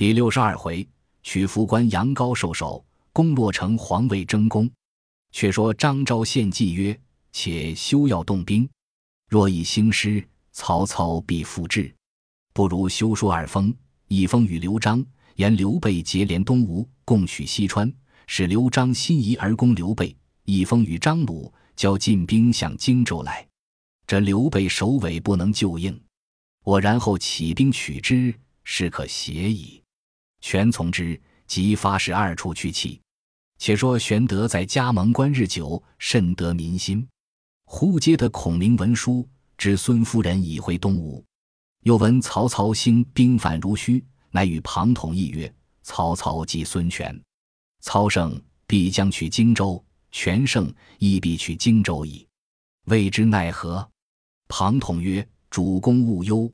第六十二回，取福官杨高受首，攻洛城皇位争功。却说张昭献计曰：“且休要动兵，若以兴师，曹操必复至。不如休书二封，一封与刘璋，言刘备结连东吴，共取西川，使刘璋心仪而攻刘备；一封与张鲁，教进兵向荆州来。这刘备首尾不能救应，我然后起兵取之，是可协矣。全从之，即发使二处去弃。且说玄德在加盟关日久，甚得民心。忽接得孔明文书，知孙夫人已回东吴。又闻曹操兴兵反如须，乃与庞统议曰：“曹操即孙权，操胜必将取荆州；权胜亦必取荆州矣。未知奈何？”庞统曰：“主公勿忧，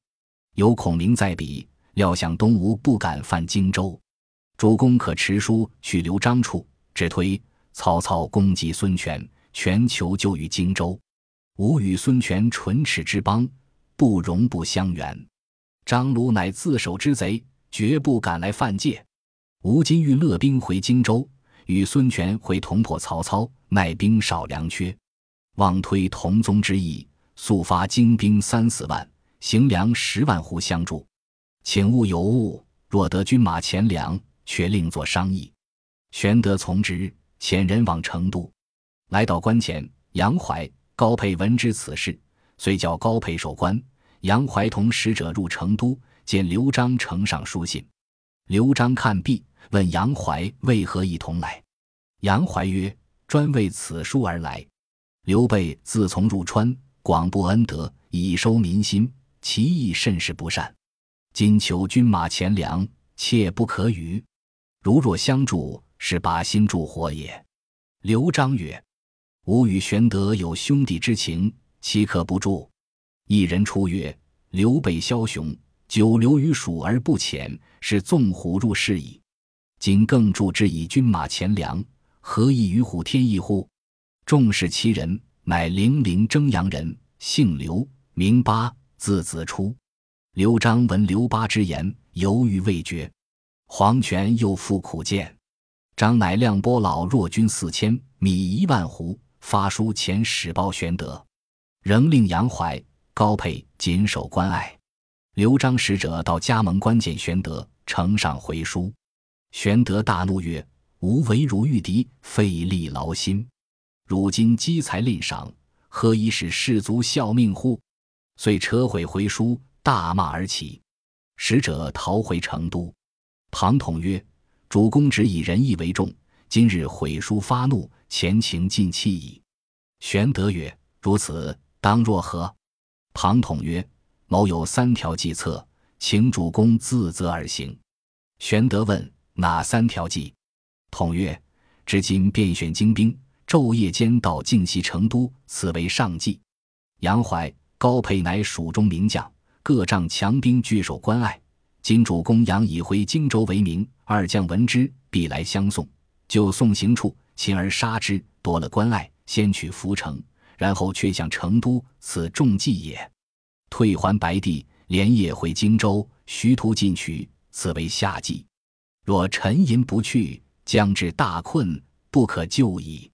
有孔明在彼，料想东吴不敢犯荆州。主公可持书去刘璋处。”只推曹操攻击孙权，权求救于荆州。吾与孙权唇齿之邦，不容不相援。张鲁乃自守之贼，绝不敢来犯界。吾今欲勒兵回荆州，与孙权会同破曹操，奈兵少粮缺，妄推同宗之意，速发精兵三四万，行粮十万斛相助。请勿有误，若得军马钱粮，却另作商议。玄德从之，遣人往成都。来到关前，杨怀、高沛闻知此事，遂叫高沛守关，杨怀同使者入成都，见刘璋呈上书信。刘璋看毕，问杨怀为何一同来。杨怀曰：“专为此书而来。刘备自从入川，广布恩德，以收民心，其意甚是不善。今求军马钱粮，切不可与。如若相助。”是把心助火也。刘璋曰：“吾与玄德有兄弟之情，岂可不助？”一人出曰：“刘备枭雄，久留于蜀而不遣，是纵虎入室矣。今更助之以军马钱粮，何异于虎添翼乎？”众视其人，乃零陵征阳人，姓刘，名巴，字子初。刘璋闻刘巴之言，犹豫未决。黄权又复苦谏。张乃亮拨老弱军四千，米一万斛，发书遣使报玄德，仍令杨怀、高沛谨守关隘。刘璋使者到加盟关见玄德，呈上回书。玄德大怒曰：“吾为汝御敌，费力劳心，如今积财吝赏，何以使士卒效命乎？”遂撤回回书，大骂而起。使者逃回成都。庞统曰。主公只以仁义为重，今日悔书发怒，前情尽弃矣。玄德曰：“如此，当若何？”庞统曰：“某有三条计策，请主公自责而行。”玄德问：“哪三条计？”统曰：“至今便选精兵，昼夜间到靖西、成都，此为上计。杨怀、高沛乃蜀中名将，各仗强兵，据守关隘。今主公杨以回荆州为名。”二将闻之，必来相送。就送行处，擒而杀之，夺了关隘，先取涪城，然后却向成都，此重计也。退还白帝，连夜回荆州，徐图进取，此为下计。若沉吟不去，将至大困，不可救矣。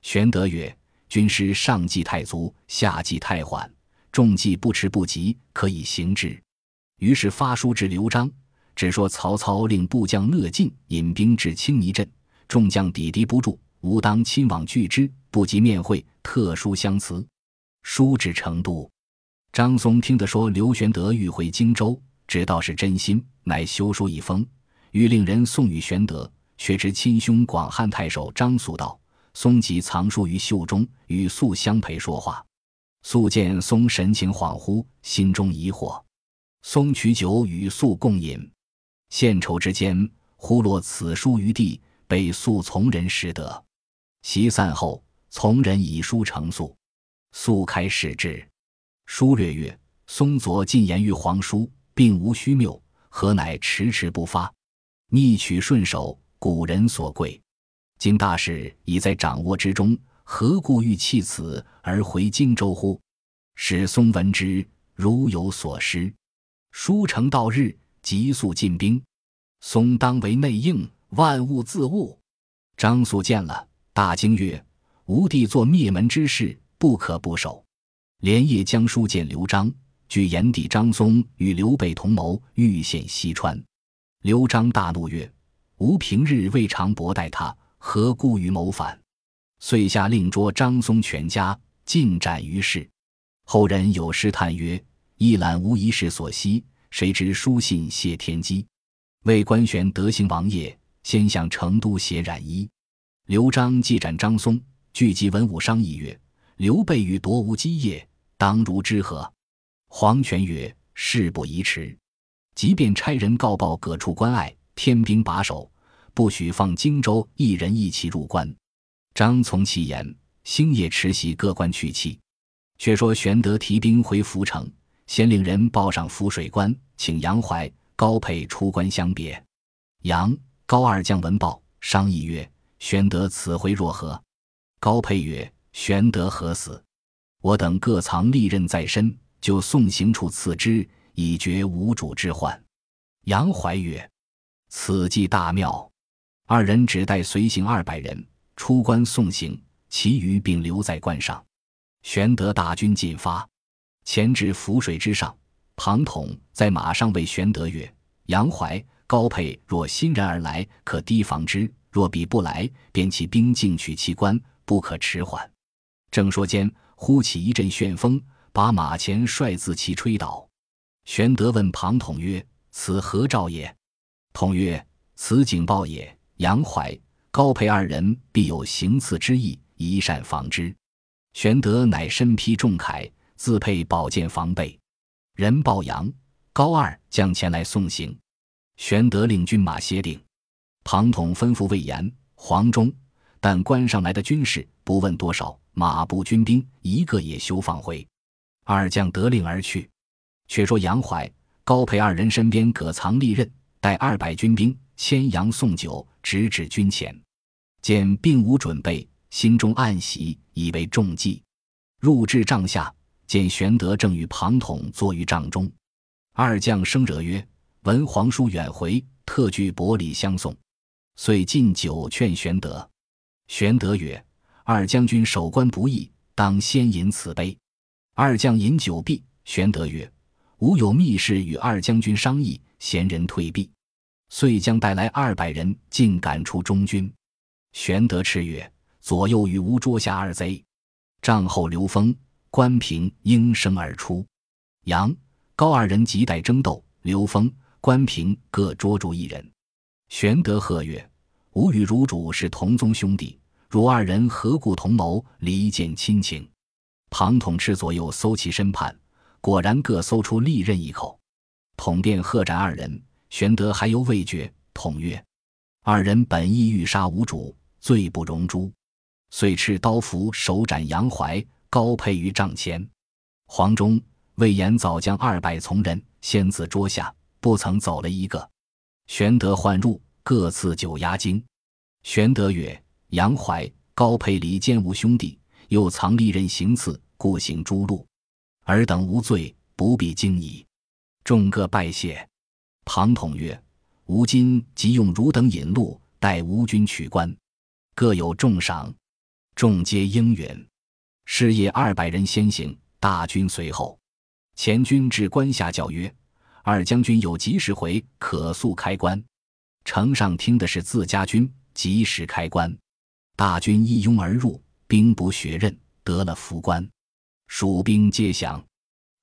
玄德曰：“军师上计太足，下计太缓，重计不迟不急，可以行之。”于是发书至刘璋。只说曹操令部将乐进引兵至青泥镇，众将抵敌不住，吾当亲往拒之，不及面会，特书相辞。书至成都，张松听得说刘玄德欲回荆州，知道是真心，乃修书一封，欲令人送与玄德。却知亲兄广汉太守张肃道，松即藏书于袖中，与肃相陪说话。肃见松神情恍惚，心中疑惑。松取酒与肃共饮。献酬之间，忽落此书于地，被肃从人拾得。席散后，从人以书呈肃，肃开视之，书略曰：“松左进言于皇叔，并无虚谬，何乃迟迟不发？逆取顺守，古人所贵。今大事已在掌握之中，何故欲弃此而回荆州乎？”使松闻之，如有所失。书成到日。急速进兵，松当为内应，万物自悟。张肃见了，大惊曰：“吾弟做灭门之事，不可不守。”连夜将书见刘璋，据炎帝张松与刘备同谋，欲陷西川。刘璋大怒曰：“吾平日未尝薄待他，何故于谋反？”遂下令捉张松全家，尽斩于市。后人有诗叹曰：“一览无一事所惜，谁知书信谢天机。”为官玄德行王爷，先向成都携染衣。刘璋既斩张松，聚集文武商议曰：“刘备与夺吾基业，当如之何？”黄权曰：“事不宜迟，即便差人告报各处关隘，天兵把守，不许放荆州一人一骑入关。”张从其言，星夜持袭各关去气。却说玄德提兵回涪城，先令人报上涪水关，请杨怀、高沛出关相别。杨、高二将闻报，商议曰：“玄德此回若何？”高沛曰：“玄德何死？我等各藏利刃在身，就送行处刺之，以绝无主之患。”杨怀曰：“此计大妙。”二人只带随行二百人出关送行，其余并留在关上。玄德大军进发，前至涪水之上，庞统在马上为玄德曰：“杨怀、高沛若欣然而来，可提防之；若彼不来，便起兵进取其关，不可迟缓。”正说间，忽起一阵旋风，把马前帅字旗吹倒。玄德问庞统曰：“此何兆也？”统曰：“此警报也。杨怀、高沛二人必有行刺之意，宜善防之。”玄德乃身披重铠，自佩宝剑防备。人报杨、高二将前来送行。玄德令军马歇定。庞统吩咐魏延、黄忠，但关上来的军士不问多少，马步军兵一个也休放回。二将得令而去。却说杨怀、高沛二人身边各藏利刃，带二百军兵牵羊送酒，直至军前，见并无准备。心中暗喜，以为中计。入至帐下，见玄德正与庞统坐于帐中。二将生惹曰：“闻皇叔远回，特具薄礼相送。”遂进酒劝玄德。玄德曰：“二将军守关不易，当先饮此杯。”二将饮酒毕，玄德曰：“吾有密事与二将军商议，贤人退避。”遂将带来二百人，尽赶出中军。玄德叱曰：左右与吾捉下二贼，帐后刘封、关平应声而出。杨、高二人急待争斗，刘封、关平各捉住一人。玄德喝曰：“吾与汝主是同宗兄弟，汝二人何故同谋离间亲情？”庞统斥左右搜其身畔，果然各搜出利刃一口。统便喝斩二人。玄德还犹未决，统曰：“二人本意欲杀吾主，罪不容诛。”遂持刀斧手斩杨怀、高沛于帐前。黄忠、魏延早将二百从人先自捉下，不曾走了一个。玄德唤入，各赐酒压惊。玄德曰：“杨怀、高沛离间无兄弟，又藏利刃行刺，故行诛戮。尔等无罪，不必惊疑。”众各拜谢。庞统曰：“吾今即用汝等引路，待吾军取关，各有重赏。”众皆应允。是夜二百人先行，大军随后。前军至关下，叫曰：“二将军有急事回，可速开关。”城上听的是自家军，及时开关。大军一拥而入，兵不血刃，得了福关。蜀兵皆降。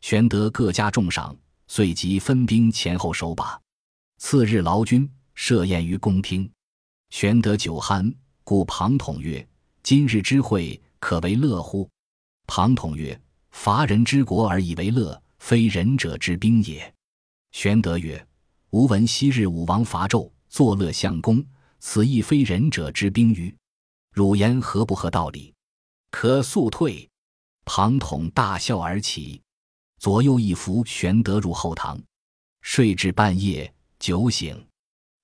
玄德各家重赏，遂即分兵前后守把。次日劳军设宴于宫厅。玄德酒酣，故庞统曰。今日之会，可为乐乎？庞统曰：“伐人之国而以为乐，非仁者之兵也。”玄德曰：“吾闻昔日武王伐纣，作乐相公，此亦非仁者之兵于？汝言何不合道理？可速退。”庞统大笑而起，左右一扶玄德入后堂，睡至半夜，酒醒，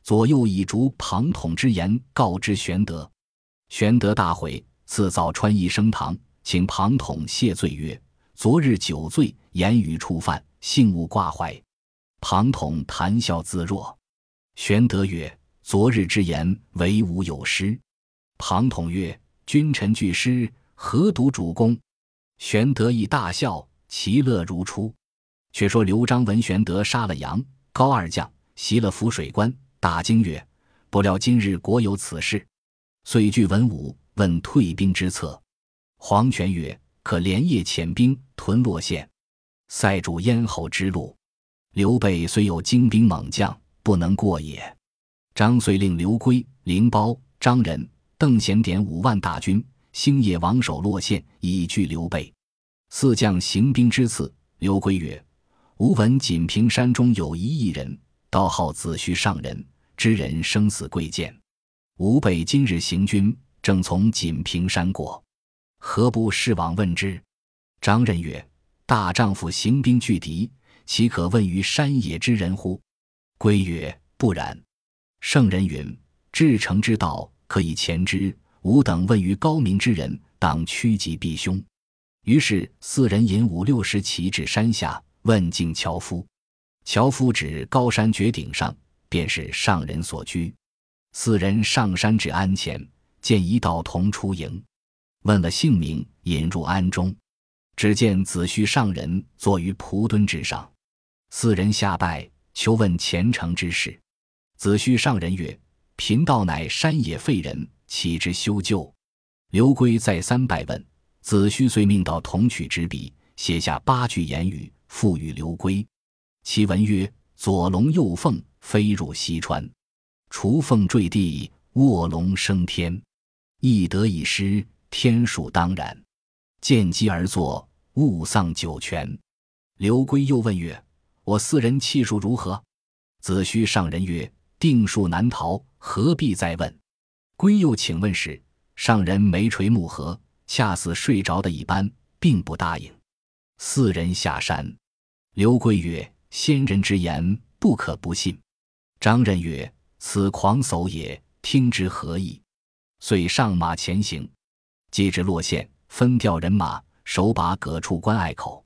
左右以逐庞统之言告知玄德。玄德大悔，自早穿衣升堂，请庞统谢罪曰：“昨日酒醉，言语触犯，幸勿挂怀。”庞统谈笑自若。玄德曰：“昨日之言，唯吾有失。”庞统曰：“君臣俱失，何独主公？”玄德亦大笑，其乐如初。却说刘璋闻玄德杀了杨高二将，袭了涪水关，大惊曰：“不料今日果有此事。”遂聚文武，问退兵之策。黄权曰：“可连夜遣兵屯洛县，塞住咽喉之路。刘备虽有精兵猛将，不能过也。”张遂令刘珪、凌苞、张仁、邓贤点五万大军，星夜王守洛县，以拒刘备。四将行兵之次，刘珪曰：“吾闻锦屏山中有一异人，道号子虚上人，知人生死贵贱。吾辈今日行军，正从锦屏山过，何不试往问之？”张任曰：“大丈夫行兵拒敌，岂可问于山野之人乎？”珪曰：“不然。”圣人云：“至诚之道，可以前之。吾等问于高明之人，当趋吉避凶。”于是四人引五六十骑至山下，问敬樵夫。樵夫指高山绝顶上，便是上人所居。四人上山至庵前，见一道童出迎，问了姓名，引入庵中。只见子虚上人坐于蒲墩之上，四人下拜，求问前程之事。子虚上人曰：“贫道乃山野废人，岂知修旧？”刘珪再三拜问，子胥遂命到铜曲执笔，写下八句言语，付与刘珪。其文曰：“左龙右凤，飞入西川；雏凤坠地，卧龙升天。一得一失，天数当然。见机而作，勿丧九泉。”刘珪又问曰：“我四人气数如何？”子胥上人曰：定数难逃，何必再问？归又请问时，上人眉垂目合，恰似睡着的一般，并不答应。四人下山，刘贵曰：“先人之言，不可不信。”张任曰：“此狂叟也，听之何意？”遂上马前行，既至洛县，分调人马，守把各处关隘口。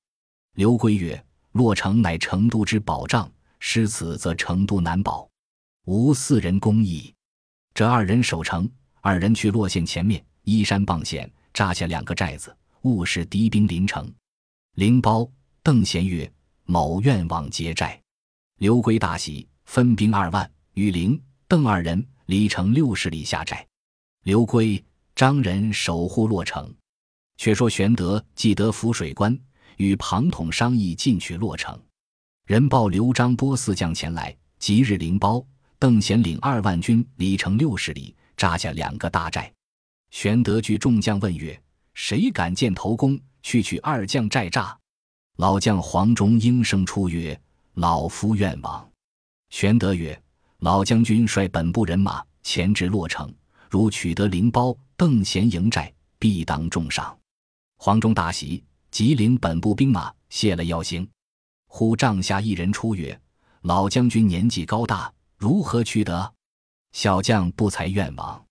刘归曰：“洛城乃成都之保障，失此则成都难保。”无四人公义，这二人守城，二人去洛县前面依山傍险扎下两个寨子，误使敌兵临城。灵包、邓贤曰：“某愿往劫寨。”刘归大喜，分兵二万，与灵、邓二人离城六十里下寨。刘归、张仁守护洛城。却说玄德既得浮水关，与庞统商议进取洛城。人报刘璋拨四将前来，即日灵包。邓贤领二万军离城六十里，扎下两个大寨。玄德聚众将问曰：“谁敢见头功，去取二将寨栅？”老将黄忠应声出曰：“老夫愿往。”玄德曰：“老将军率本部人马前至洛城，如取得灵包、邓贤营寨，必当重赏。”黄忠大喜，即领本部兵马谢了要行。忽帐下一人出曰：“老将军年纪高大。”如何取得？小将不才愿往。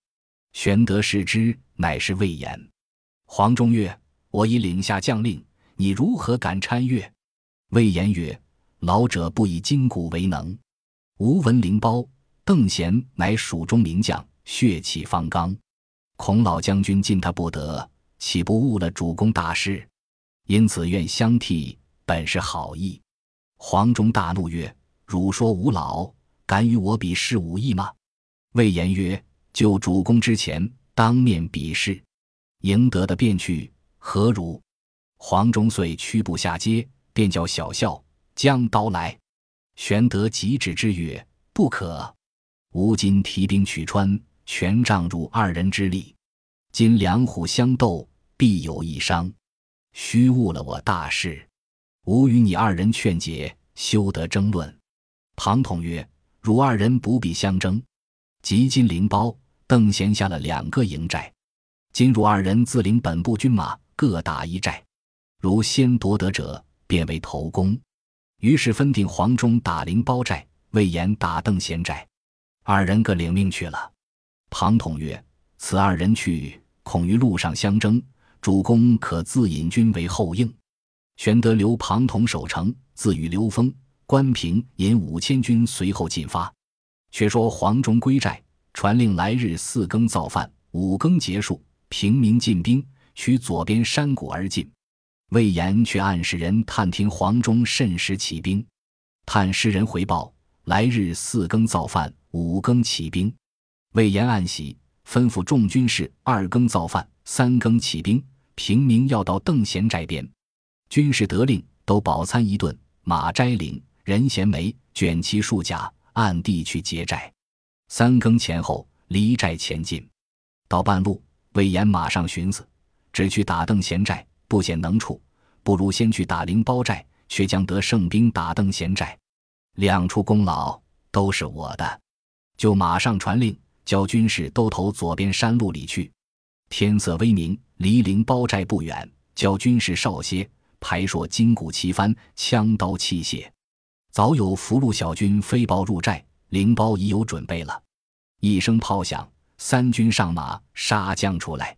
玄德视之，乃是魏延。黄忠曰：“我已领下将令，你如何敢参越？”魏延曰：“老者不以筋骨为能。吴文灵包、邓贤乃蜀中名将，血气方刚，孔老将军进他不得，岂不误了主公大事？因此愿相替，本是好意。”黄忠大怒曰：“汝说吾老？”敢与我比试武艺吗？魏延曰：“就主公之前，当面比试，赢得的便去，何如？”黄忠遂屈步下阶，便叫小校将刀来。玄德急止之曰：“不可！吾今提兵取川，全仗汝二人之力。今两虎相斗，必有一伤，须误了我大事。吾与你二人劝解，休得争论。”庞统曰。汝二人不必相争，即今灵包、邓贤下了两个营寨，今汝二人自领本部军马各打一寨，如先夺得者，便为头功。于是分定黄忠打灵包寨，魏延打邓贤寨，二人各领命去了。庞统曰：“此二人去，恐于路上相争，主公可自引军为后应。”玄德留庞统守城，自与刘封。关平引五千军随后进发，却说黄忠归寨，传令来日四更造饭，五更结束，平民进兵，取左边山谷而进。魏延却暗示人探听黄忠甚时起兵，探诗人回报：来日四更造饭，五更起兵。魏延暗喜，吩咐众军士二更造饭，三更起兵，平民要到邓贤寨边。军士得令，都饱餐一顿，马摘领，人衔枚，卷其束甲，暗地去劫寨。三更前后，离寨前进，到半路，魏延马上寻思，只去打邓贤寨。不显能处，不如先去打灵包寨，却将得胜兵打邓贤寨，两处功劳都是我的，就马上传令，叫军士都投左边山路里去。天色微明，离灵包寨不远，叫军士少歇，排槊金鼓齐翻，枪刀器械，早有俘虏小军飞报入寨，灵包已有准备了。一声炮响，三军上马，杀将出来。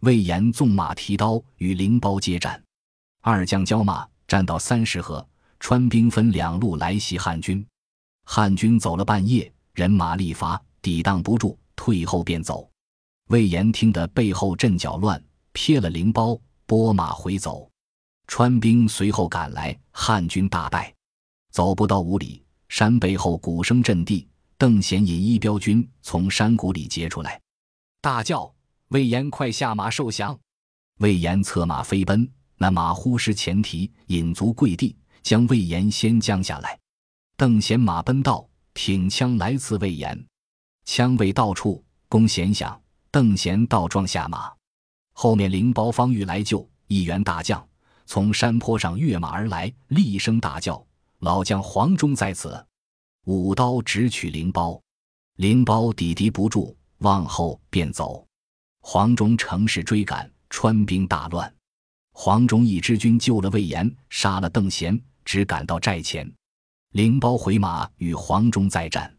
魏延纵马提刀与灵包接战，二将交马，战到三十合，川兵分两路来袭汉军。汉军走了半夜，人马力乏，抵挡不住，退后便走。魏延听得背后阵脚乱，撇了灵包，拨马回走。川兵随后赶来，汉军大败。走不到五里，山背后鼓声震地，邓贤引一彪军从山谷里截出来，大叫。魏延快下马受降！魏延策马飞奔，那马忽失前蹄，引足跪地，将魏延先降下来。邓贤马奔到，挺枪来刺魏延，枪未到处，弓弦响，邓贤倒撞下马。后面灵包方欲来救，一员大将从山坡上跃马而来，厉声大叫：“老将黄忠在此！”舞刀直取灵包，灵包抵敌不住，往后便走。黄忠乘势追赶，川兵大乱。黄忠一支军救了魏延，杀了邓贤，只赶到寨前。灵包回马与黄忠再战，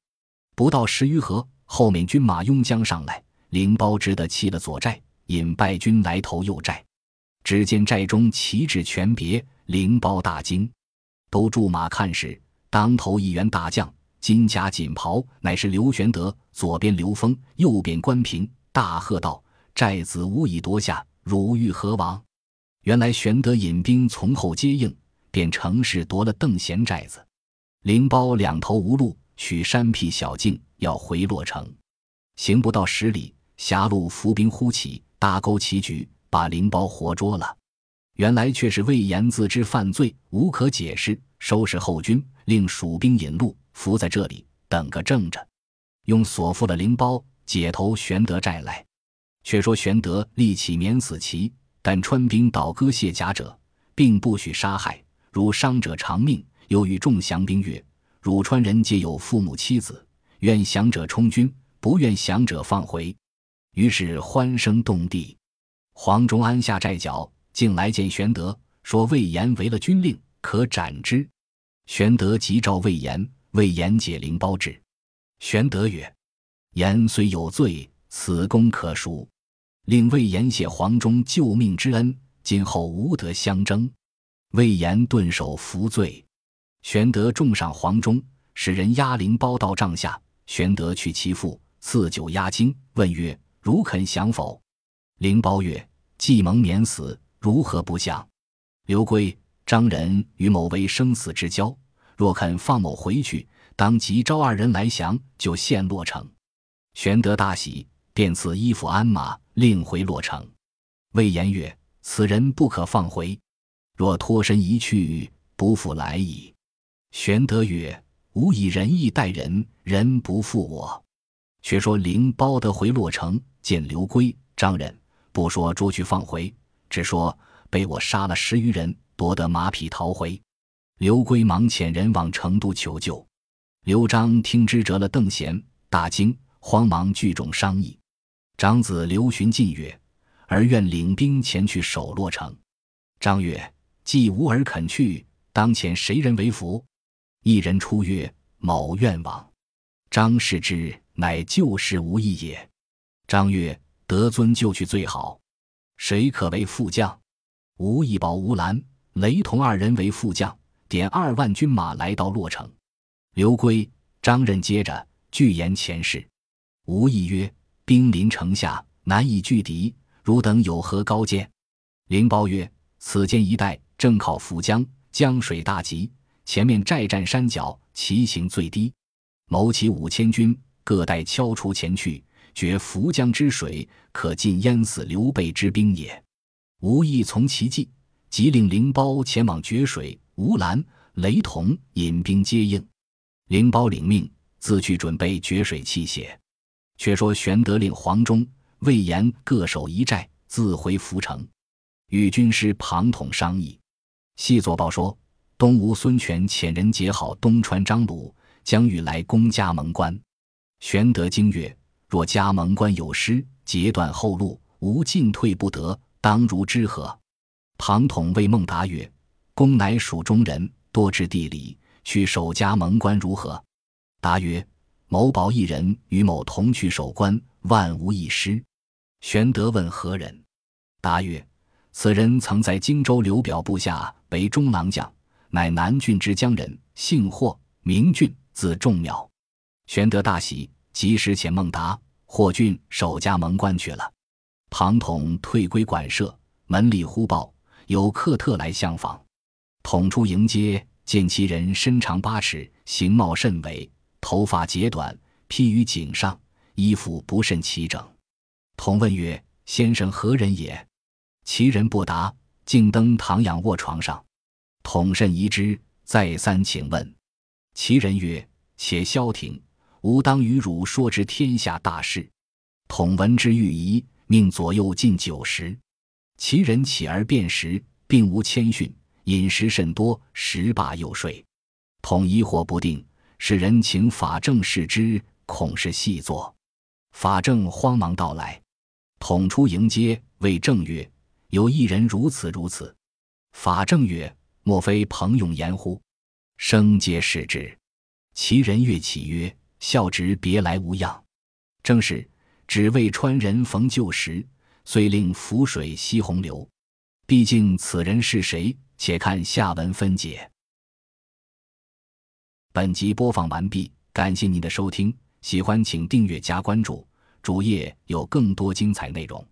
不到十余合，后面军马拥将上来，灵包只得弃了左寨，引败军来投右寨。只见寨中旗帜全别，灵包大惊，都驻马看时，当头一员大将，金甲锦袍，乃是刘玄德。左边刘封，右边关平，大喝道。寨子无以夺下，汝欲何往？原来玄德引兵从后接应，便乘势夺了邓贤寨子。灵包两头无路，取山僻小径要回洛城，行不到十里，狭路伏兵忽起，大钩齐举，把灵包活捉了。原来却是魏延自知犯罪，无可解释，收拾后军，令蜀兵引路，伏在这里等个正着，用所付的灵包，解投玄德寨来。却说玄德立起免死旗，但川兵倒戈卸甲者，并不许杀害；如伤者偿命。又与众降兵曰：“汝川人皆有父母妻子，愿降者充军，不愿降者放回。”于是欢声动地。黄忠安下寨脚，竟来见玄德，说：“魏延违了军令，可斩之。”玄德急召魏延，魏延解灵包之。玄德曰：“言虽有罪，此功可赎。”令魏延谢黄忠救命之恩，今后无得相争。魏延顿首服罪。玄德重赏黄忠，使人押灵包到帐下。玄德去其父，赐酒压惊，问曰：“如肯降否？”灵包曰：“既蒙免死，如何不降？”刘归、张仁与某为生死之交，若肯放某回去，当即召二人来降，就陷洛城。玄德大喜，便赐衣服鞍马。令回洛城，魏延曰：“此人不可放回，若脱身一去，不复来矣。”玄德曰：“吾以仁义待人，人不负我。”却说灵包得回洛城，见刘归、张忍，不说捉去放回，只说被我杀了十余人，夺得马匹逃回。刘归忙遣人往成都求救。刘璋听之折了邓贤，大惊，慌忙聚众商议。长子刘询进曰：“儿愿领兵前去守洛城。”张曰：“既无儿肯去，当前谁人为辅？”一人出曰：“某愿往。”张视之，乃旧事无异也。张曰：“得尊就去最好。谁可为副将？”吴义保、吴兰、雷同二人为副将，点二万军马来到洛城。刘圭、张任接着具言前事。吴义曰：“兵临城下，难以拒敌，汝等有何高见？”灵包曰：“此间一带正靠涪江，江水大急，前面寨占山脚，骑行最低。谋其五千军，各带敲锄前去，决涪江之水，可尽淹死刘备之兵也。”吴懿从其计，即令灵包前往决水。吴兰、雷同引兵接应。灵包领命，自去准备决水器械。却说玄德令黄忠、魏延各守一寨，自回涪城，与军师庞统商议。细作报说，东吴孙权遣人结好东川张鲁，将欲来攻加盟关。玄德惊曰：“若加盟关有失，截断后路，吾进退不得，当如之何？”庞统谓孟达曰：“公乃蜀中人，多知地理，去守加盟关如何？”答曰：“某保一人与某同去守关，万无一失。”玄德问何人？答曰：“此人曾在荆州刘表部下为中郎将，乃南郡之江人，姓霍，名俊，字仲邈。”玄德大喜，及时遣孟达、霍峻守家门关去了。庞统退归馆舍，门里忽报有客特来相访。统出迎接，见其人身长八尺，形貌甚伟，头发截短，披于颈上，衣服不甚齐整。统问曰：“先生何人也？”其人不答，径登堂仰卧床上。统甚疑之，再三请问。其人曰：“且消停，吾当与汝说之天下大事。”统闻之欲疑，命左右进酒食。其人起而辨食，并无谦逊。饮食甚多，食罢又睡。统疑惑不定，使人请法正视之，恐是细作。法正慌忙到来，统出迎接，谓正曰：“有一人如此如此。”法正曰：“莫非彭永言乎？”生皆视之。其人跃起曰：“孝直别来无恙。”正是只为川人逢旧时，遂令浮水西洪流。毕竟此人是谁？且看下文分解。本集播放完毕，感谢您的收听，喜欢请订阅加关注，主页有更多精彩内容。